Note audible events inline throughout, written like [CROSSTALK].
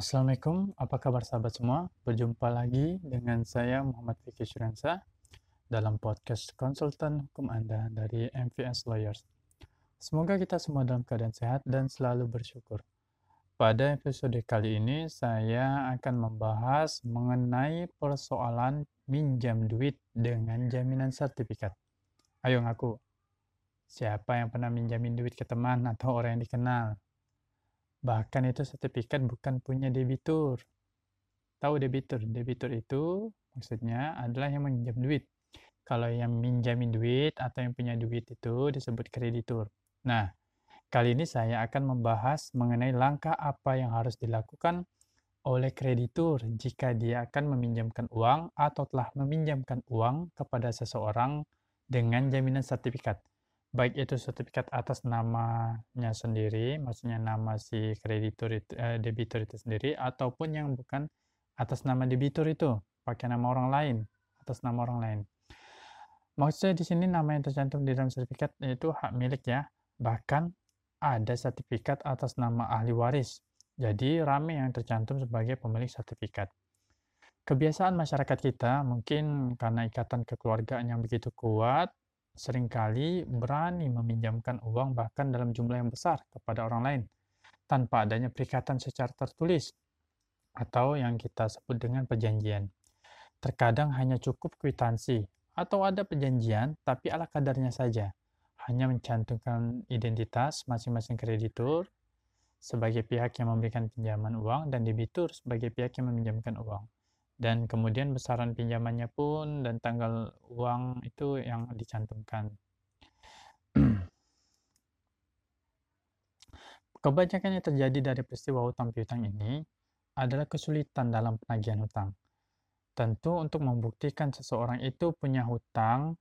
Assalamualaikum, apa kabar sahabat semua? Berjumpa lagi dengan saya Muhammad Fikri Syuransa dalam podcast konsultan hukum Anda dari MVS Lawyers. Semoga kita semua dalam keadaan sehat dan selalu bersyukur. Pada episode kali ini saya akan membahas mengenai persoalan minjam duit dengan jaminan sertifikat. Ayo ngaku, siapa yang pernah minjamin duit ke teman atau orang yang dikenal? Bahkan itu sertifikat bukan punya debitur. Tahu debitur? Debitur itu maksudnya adalah yang meminjam duit. Kalau yang minjamin duit atau yang punya duit itu disebut kreditur. Nah, kali ini saya akan membahas mengenai langkah apa yang harus dilakukan oleh kreditur jika dia akan meminjamkan uang atau telah meminjamkan uang kepada seseorang dengan jaminan sertifikat baik itu sertifikat atas namanya sendiri, maksudnya nama si kreditur itu, eh, debitur itu sendiri, ataupun yang bukan atas nama debitur itu, pakai nama orang lain, atas nama orang lain. Maksudnya di sini nama yang tercantum di dalam sertifikat itu hak milik ya, bahkan ada sertifikat atas nama ahli waris. Jadi rame yang tercantum sebagai pemilik sertifikat. Kebiasaan masyarakat kita mungkin karena ikatan kekeluargaan yang begitu kuat, sering kali berani meminjamkan uang bahkan dalam jumlah yang besar kepada orang lain tanpa adanya perikatan secara tertulis atau yang kita sebut dengan perjanjian. Terkadang hanya cukup kwitansi atau ada perjanjian tapi ala kadarnya saja, hanya mencantumkan identitas masing-masing kreditur sebagai pihak yang memberikan pinjaman uang dan debitur sebagai pihak yang meminjamkan uang dan kemudian besaran pinjamannya pun dan tanggal uang itu yang dicantumkan. [CLEARS THROAT] Kebanyakan yang terjadi dari peristiwa hutang piutang ini adalah kesulitan dalam penagihan hutang. Tentu untuk membuktikan seseorang itu punya hutang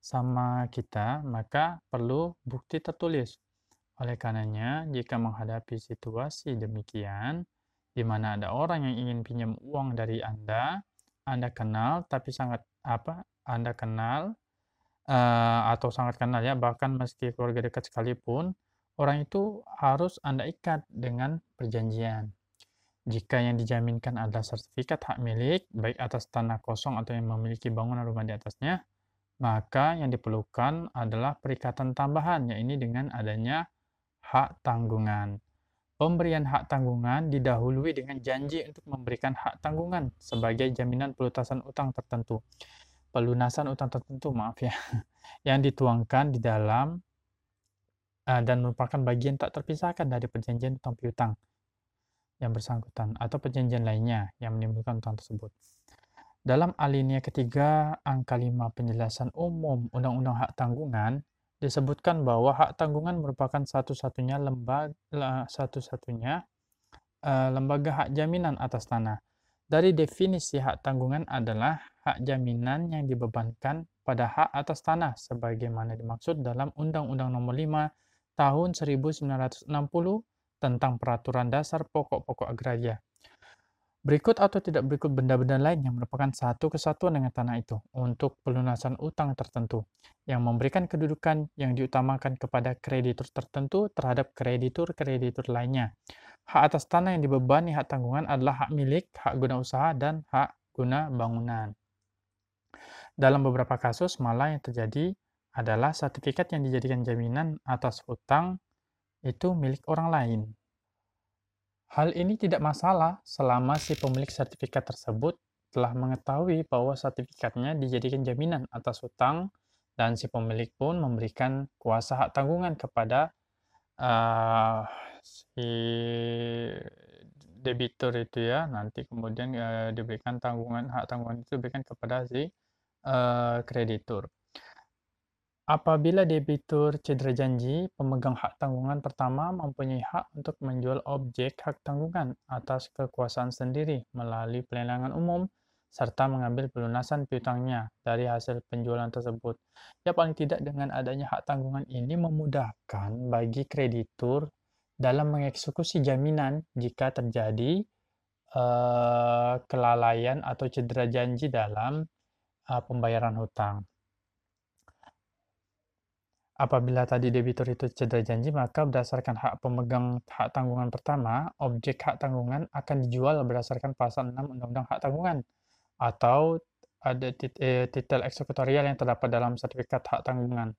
sama kita, maka perlu bukti tertulis. Oleh karenanya, jika menghadapi situasi demikian, di mana ada orang yang ingin pinjam uang dari Anda, Anda kenal tapi sangat apa? Anda kenal uh, atau sangat kenal ya, bahkan meski keluarga dekat sekalipun, orang itu harus Anda ikat dengan perjanjian. Jika yang dijaminkan adalah sertifikat hak milik, baik atas tanah kosong atau yang memiliki bangunan rumah di atasnya, maka yang diperlukan adalah perikatan tambahan, yaitu dengan adanya hak tanggungan. Pemberian hak tanggungan didahului dengan janji untuk memberikan hak tanggungan sebagai jaminan pelutasan utang tertentu. Pelunasan utang tertentu, maaf ya, [LAUGHS] yang dituangkan di dalam uh, dan merupakan bagian tak terpisahkan dari perjanjian utang piutang yang bersangkutan atau perjanjian lainnya yang menimbulkan utang tersebut. Dalam alinea ketiga angka 5 penjelasan umum Undang-Undang Hak Tanggungan disebutkan bahwa hak tanggungan merupakan satu-satunya lembaga satu-satunya uh, lembaga hak jaminan atas tanah. Dari definisi hak tanggungan adalah hak jaminan yang dibebankan pada hak atas tanah sebagaimana dimaksud dalam Undang-Undang Nomor 5 Tahun 1960 tentang Peraturan Dasar Pokok-pokok Agraria. Berikut atau tidak berikut benda-benda lain yang merupakan satu kesatuan dengan tanah itu untuk pelunasan utang tertentu yang memberikan kedudukan yang diutamakan kepada kreditur tertentu terhadap kreditur-kreditur lainnya. Hak atas tanah yang dibebani hak tanggungan adalah hak milik, hak guna usaha, dan hak guna bangunan. Dalam beberapa kasus malah yang terjadi adalah sertifikat yang dijadikan jaminan atas hutang itu milik orang lain Hal ini tidak masalah selama si pemilik sertifikat tersebut telah mengetahui bahwa sertifikatnya dijadikan jaminan atas hutang dan si pemilik pun memberikan kuasa hak tanggungan kepada uh, si debitur itu ya nanti kemudian uh, diberikan tanggungan hak tanggungan itu diberikan kepada si uh, kreditur. Apabila debitur cedera janji, pemegang hak tanggungan pertama mempunyai hak untuk menjual objek hak tanggungan atas kekuasaan sendiri melalui pelelangan umum serta mengambil pelunasan piutangnya dari hasil penjualan tersebut. Ya paling tidak dengan adanya hak tanggungan ini memudahkan bagi kreditur dalam mengeksekusi jaminan jika terjadi uh, kelalaian atau cedera janji dalam uh, pembayaran hutang. Apabila tadi debitur itu cedera janji, maka berdasarkan hak pemegang hak tanggungan pertama, objek hak tanggungan akan dijual berdasarkan pasal 6 Undang-Undang Hak Tanggungan atau ada eh, titel eksekutorial yang terdapat dalam sertifikat hak tanggungan.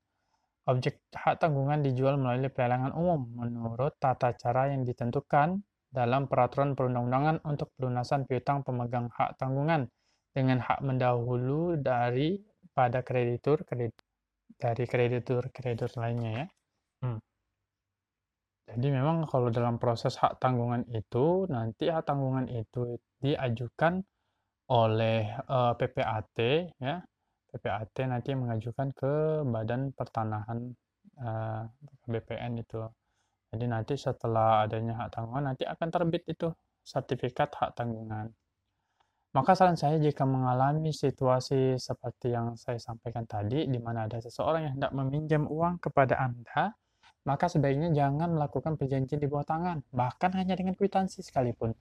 Objek hak tanggungan dijual melalui pelelangan umum menurut tata cara yang ditentukan dalam peraturan perundang-undangan untuk pelunasan piutang pemegang hak tanggungan dengan hak mendahulu dari pada kreditur, kreditur dari kreditur-kreditur lainnya ya. Hmm. Jadi memang kalau dalam proses hak tanggungan itu nanti hak tanggungan itu diajukan oleh uh, eh, PPAT ya. PPAT nanti mengajukan ke Badan Pertanahan uh, eh, BPN itu. Jadi nanti setelah adanya hak tanggungan nanti akan terbit itu sertifikat hak tanggungan. Maka saran saya jika mengalami situasi seperti yang saya sampaikan tadi, di mana ada seseorang yang hendak meminjam uang kepada Anda, maka sebaiknya jangan melakukan perjanjian di bawah tangan, bahkan hanya dengan kwitansi sekalipun.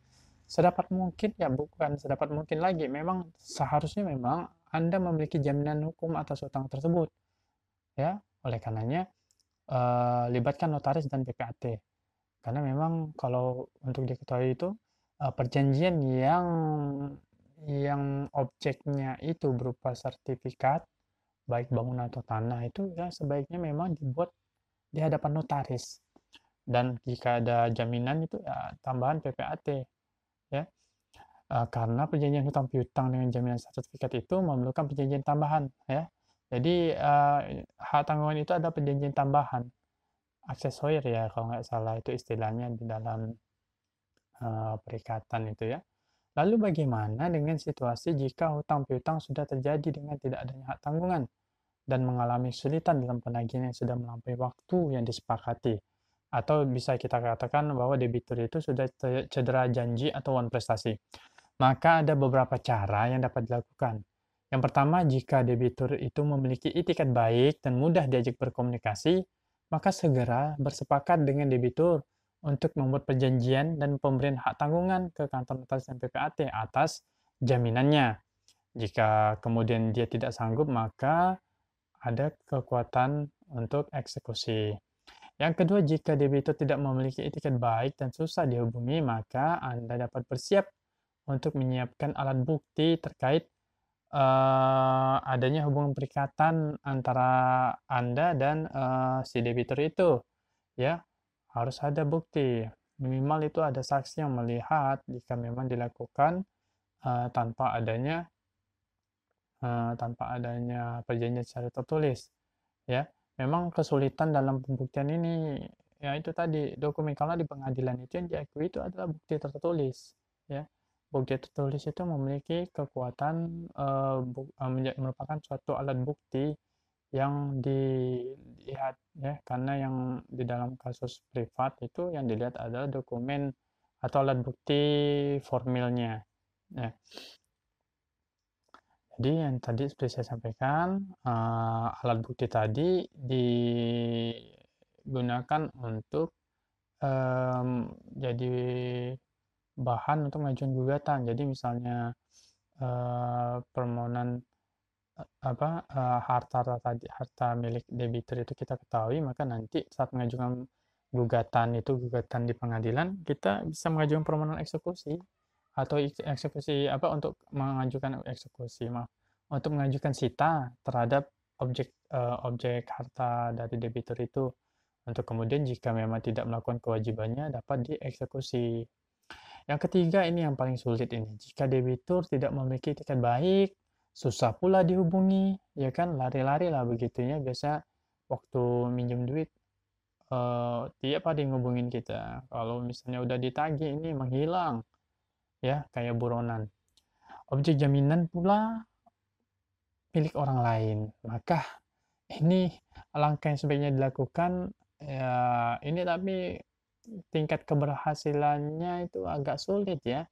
Sedapat mungkin, ya bukan sedapat mungkin lagi, memang seharusnya memang Anda memiliki jaminan hukum atas utang tersebut. Ya, oleh karenanya, eh, libatkan notaris dan PPAT. Karena memang kalau untuk diketahui itu, eh, perjanjian yang yang objeknya itu berupa sertifikat, baik bangunan atau tanah itu ya sebaiknya memang dibuat di hadapan notaris. Dan jika ada jaminan itu ya tambahan PPAT ya. E, karena perjanjian hutang piutang dengan jaminan sertifikat itu memerlukan perjanjian tambahan ya. Jadi e, hak tanggungan itu ada perjanjian tambahan aksesoris ya kalau nggak salah itu istilahnya di dalam e, perikatan itu ya. Lalu bagaimana dengan situasi jika hutang piutang sudah terjadi dengan tidak adanya hak tanggungan dan mengalami kesulitan dalam penagihan yang sudah melampaui waktu yang disepakati? Atau bisa kita katakan bahwa debitur itu sudah cedera janji atau wan prestasi. Maka ada beberapa cara yang dapat dilakukan. Yang pertama, jika debitur itu memiliki itikat baik dan mudah diajak berkomunikasi, maka segera bersepakat dengan debitur untuk membuat perjanjian dan pemberian hak tanggungan ke kantor notaris dan PPAT atas jaminannya. Jika kemudian dia tidak sanggup, maka ada kekuatan untuk eksekusi. Yang kedua, jika debitur tidak memiliki etiket baik dan susah dihubungi, maka Anda dapat bersiap untuk menyiapkan alat bukti terkait uh, adanya hubungan perikatan antara Anda dan uh, si debitur itu. Ya, harus ada bukti. Minimal itu ada saksi yang melihat jika memang dilakukan uh, tanpa adanya uh, tanpa adanya perjanjian secara tertulis. Ya, memang kesulitan dalam pembuktian ini ya itu tadi dokumen kalau di pengadilan itu yang diakui itu adalah bukti tertulis ya bukti tertulis itu memiliki kekuatan uh, merupakan suatu alat bukti yang dilihat ya karena yang di dalam kasus privat itu yang dilihat adalah dokumen atau alat bukti formilnya ya. jadi yang tadi seperti saya sampaikan uh, alat bukti tadi digunakan untuk um, jadi bahan untuk mengajukan gugatan jadi misalnya uh, permohonan apa uh, harta tadi harta milik debitur itu kita ketahui maka nanti saat mengajukan gugatan itu gugatan di pengadilan kita bisa mengajukan permohonan eksekusi atau eksekusi apa untuk mengajukan eksekusi maaf untuk mengajukan sita terhadap objek uh, objek harta dari debitur itu. Untuk kemudian jika memang tidak melakukan kewajibannya dapat dieksekusi. Yang ketiga ini yang paling sulit ini. Jika debitur tidak memiliki tiket baik susah pula dihubungi ya kan? Lari-lari lah begitunya. Biasa waktu minjem duit uh, tiap yang ngubungin kita. Kalau misalnya udah ditagih ini menghilang ya kayak buronan. Objek jaminan pula milik orang lain. Maka ini langkah yang sebaiknya dilakukan. Ya ini tapi tingkat keberhasilannya itu agak sulit ya.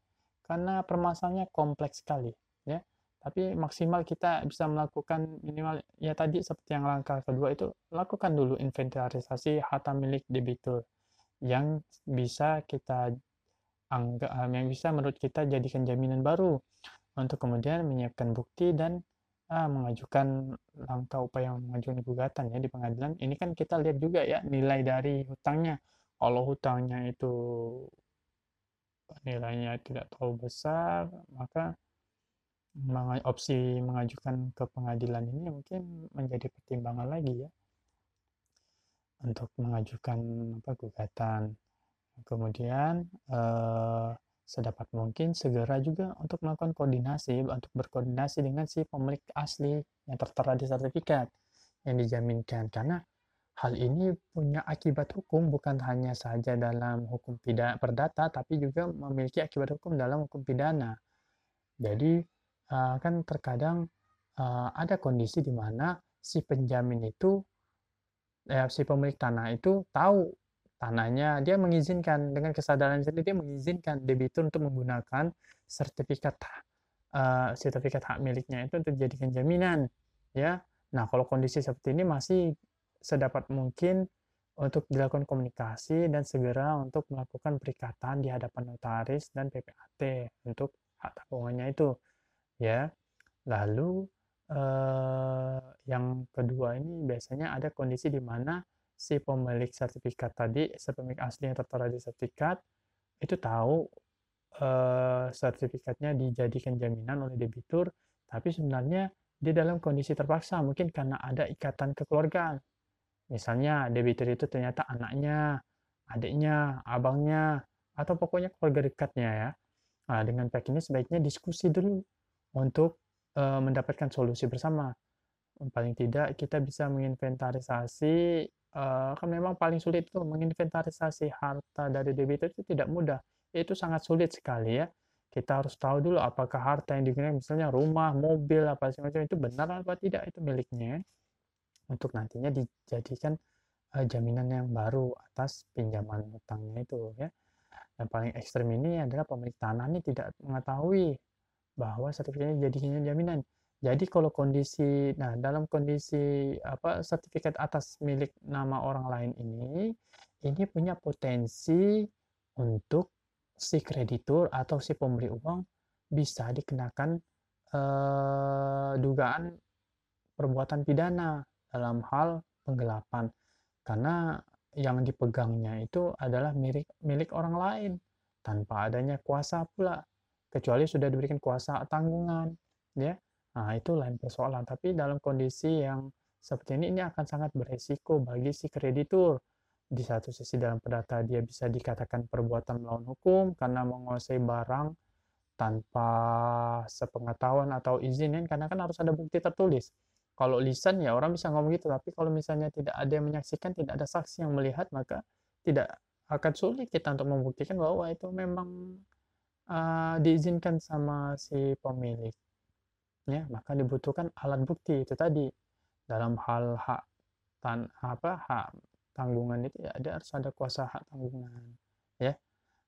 Karena permasalahannya kompleks sekali ya tapi maksimal kita bisa melakukan minimal ya tadi seperti yang langkah kedua itu lakukan dulu inventarisasi harta milik debitur yang bisa kita anggap yang bisa menurut kita jadikan jaminan baru untuk kemudian menyiapkan bukti dan ah, mengajukan langkah upaya mengajukan gugatan ya di pengadilan, ini kan kita lihat juga ya nilai dari hutangnya. Kalau hutangnya itu nilainya tidak terlalu besar, maka opsi mengajukan ke pengadilan ini mungkin menjadi pertimbangan lagi ya untuk mengajukan apa gugatan. Kemudian eh, sedapat mungkin segera juga untuk melakukan koordinasi, untuk berkoordinasi dengan si pemilik asli yang tertera di sertifikat yang dijaminkan. Karena hal ini punya akibat hukum bukan hanya saja dalam hukum pidana perdata, tapi juga memiliki akibat hukum dalam hukum pidana. Jadi uh, kan terkadang uh, ada kondisi di mana si penjamin itu, eh, si pemilik tanah itu tahu tanahnya, dia mengizinkan dengan kesadaran sendiri dia mengizinkan debitur untuk menggunakan sertifikat uh, sertifikat hak miliknya itu untuk dijadikan jaminan, ya. Nah, kalau kondisi seperti ini masih sedapat mungkin untuk dilakukan komunikasi dan segera untuk melakukan perikatan di hadapan notaris dan PPAT untuk hak tanggungannya itu, ya. Lalu eh, yang kedua ini biasanya ada kondisi di mana si pemilik sertifikat tadi, si pemilik asli yang tertera di sertifikat, itu tahu eh, sertifikatnya dijadikan jaminan oleh debitur, tapi sebenarnya dia dalam kondisi terpaksa, mungkin karena ada ikatan kekeluargaan. Misalnya debitur itu ternyata anaknya, adiknya, abangnya, atau pokoknya keluarga dekatnya ya. Nah, dengan pihak ini sebaiknya diskusi dulu untuk uh, mendapatkan solusi bersama. Paling tidak kita bisa menginventarisasi uh, kan memang paling sulit itu menginventarisasi harta dari debitur itu tidak mudah. Itu sangat sulit sekali ya. Kita harus tahu dulu apakah harta yang digunakan misalnya rumah, mobil, apa semacam itu benar atau tidak itu miliknya untuk nantinya dijadikan uh, jaminan yang baru atas pinjaman hutangnya itu ya. Yang paling ekstrem ini adalah pemilik tanah ini tidak mengetahui bahwa sertifikatnya jadinya jaminan. Jadi kalau kondisi, nah dalam kondisi apa sertifikat atas milik nama orang lain ini, ini punya potensi untuk si kreditur atau si pemberi uang bisa dikenakan eh, dugaan perbuatan pidana dalam hal penggelapan karena yang dipegangnya itu adalah milik milik orang lain tanpa adanya kuasa pula kecuali sudah diberikan kuasa tanggungan ya Nah, itu lain persoalan. Tapi dalam kondisi yang seperti ini, ini akan sangat beresiko bagi si kreditur. Di satu sisi dalam perdata dia bisa dikatakan perbuatan melawan hukum karena menguasai barang tanpa sepengetahuan atau izin kan karena kan harus ada bukti tertulis. Kalau lisan ya orang bisa ngomong gitu, tapi kalau misalnya tidak ada yang menyaksikan, tidak ada saksi yang melihat, maka tidak akan sulit kita untuk membuktikan bahwa itu memang uh, diizinkan sama si pemilik ya maka dibutuhkan alat bukti. Itu tadi dalam hal hak tan apa hak tanggungan itu ya ada harus ada kuasa hak tanggungan ya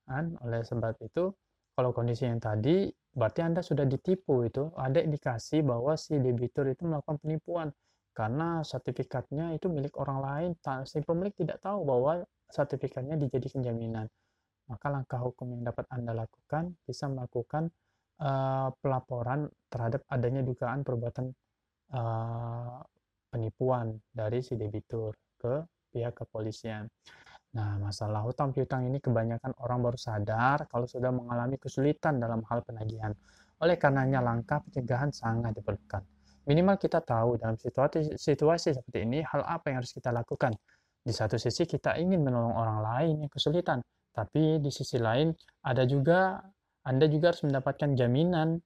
kan? Oleh sebab itu kalau kondisi yang tadi berarti anda sudah ditipu itu. Ada indikasi bahwa si debitur itu melakukan penipuan karena sertifikatnya itu milik orang lain. Si pemilik tidak tahu bahwa sertifikatnya dijadikan jaminan maka langkah hukum yang dapat anda lakukan bisa melakukan uh, pelaporan terhadap adanya dugaan perbuatan uh, penipuan dari si debitur ke pihak kepolisian. Nah, masalah hutang piutang ini kebanyakan orang baru sadar kalau sudah mengalami kesulitan dalam hal penagihan. Oleh karenanya langkah pencegahan sangat diperlukan. Minimal kita tahu dalam situasi, situasi seperti ini hal apa yang harus kita lakukan. Di satu sisi kita ingin menolong orang lain yang kesulitan, tapi di sisi lain ada juga anda juga harus mendapatkan jaminan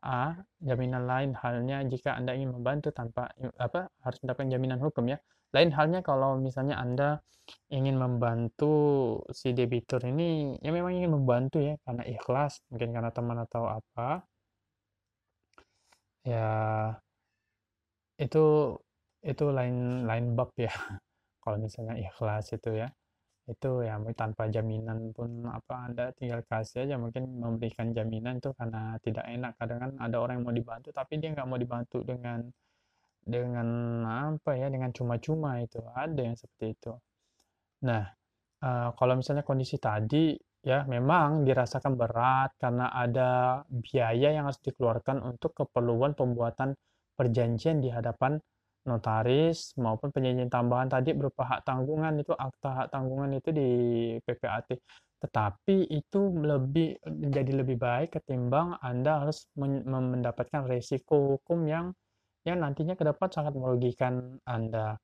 A, jaminan lain halnya jika Anda ingin membantu tanpa apa harus mendapatkan jaminan hukum ya. Lain halnya kalau misalnya Anda ingin membantu si debitur ini ya memang ingin membantu ya karena ikhlas, mungkin karena teman atau apa. Ya itu itu lain lain bab ya. [LAUGHS] Kalau misalnya ikhlas itu ya itu ya tanpa jaminan pun apa Anda tinggal kasih aja mungkin memberikan jaminan itu karena tidak enak. Kadang kan ada orang yang mau dibantu tapi dia nggak mau dibantu dengan dengan apa ya dengan cuma-cuma itu. Ada yang seperti itu. Nah uh, kalau misalnya kondisi tadi ya memang dirasakan berat karena ada biaya yang harus dikeluarkan untuk keperluan pembuatan perjanjian di hadapan notaris maupun perjanjian tambahan tadi berupa hak tanggungan itu akta hak tanggungan itu di PPAT. Tetapi itu lebih menjadi lebih baik ketimbang Anda harus mendapatkan resiko hukum yang yang nantinya ke depan sangat merugikan Anda.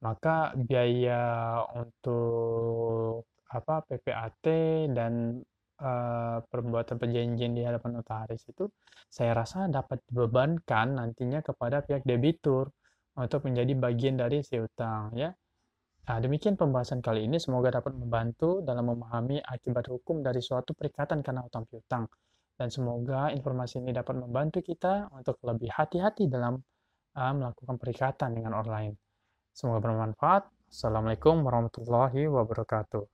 Maka biaya untuk apa PPAT dan uh, perbuatan perjanjian di hadapan notaris itu saya rasa dapat dibebankan nantinya kepada pihak debitur untuk menjadi bagian dari si utang ya. Nah, demikian pembahasan kali ini semoga dapat membantu dalam memahami akibat hukum dari suatu perikatan karena utang piutang dan semoga informasi ini dapat membantu kita untuk lebih hati-hati dalam uh, melakukan perikatan dengan orang lain. Semoga bermanfaat. Assalamualaikum warahmatullahi wabarakatuh.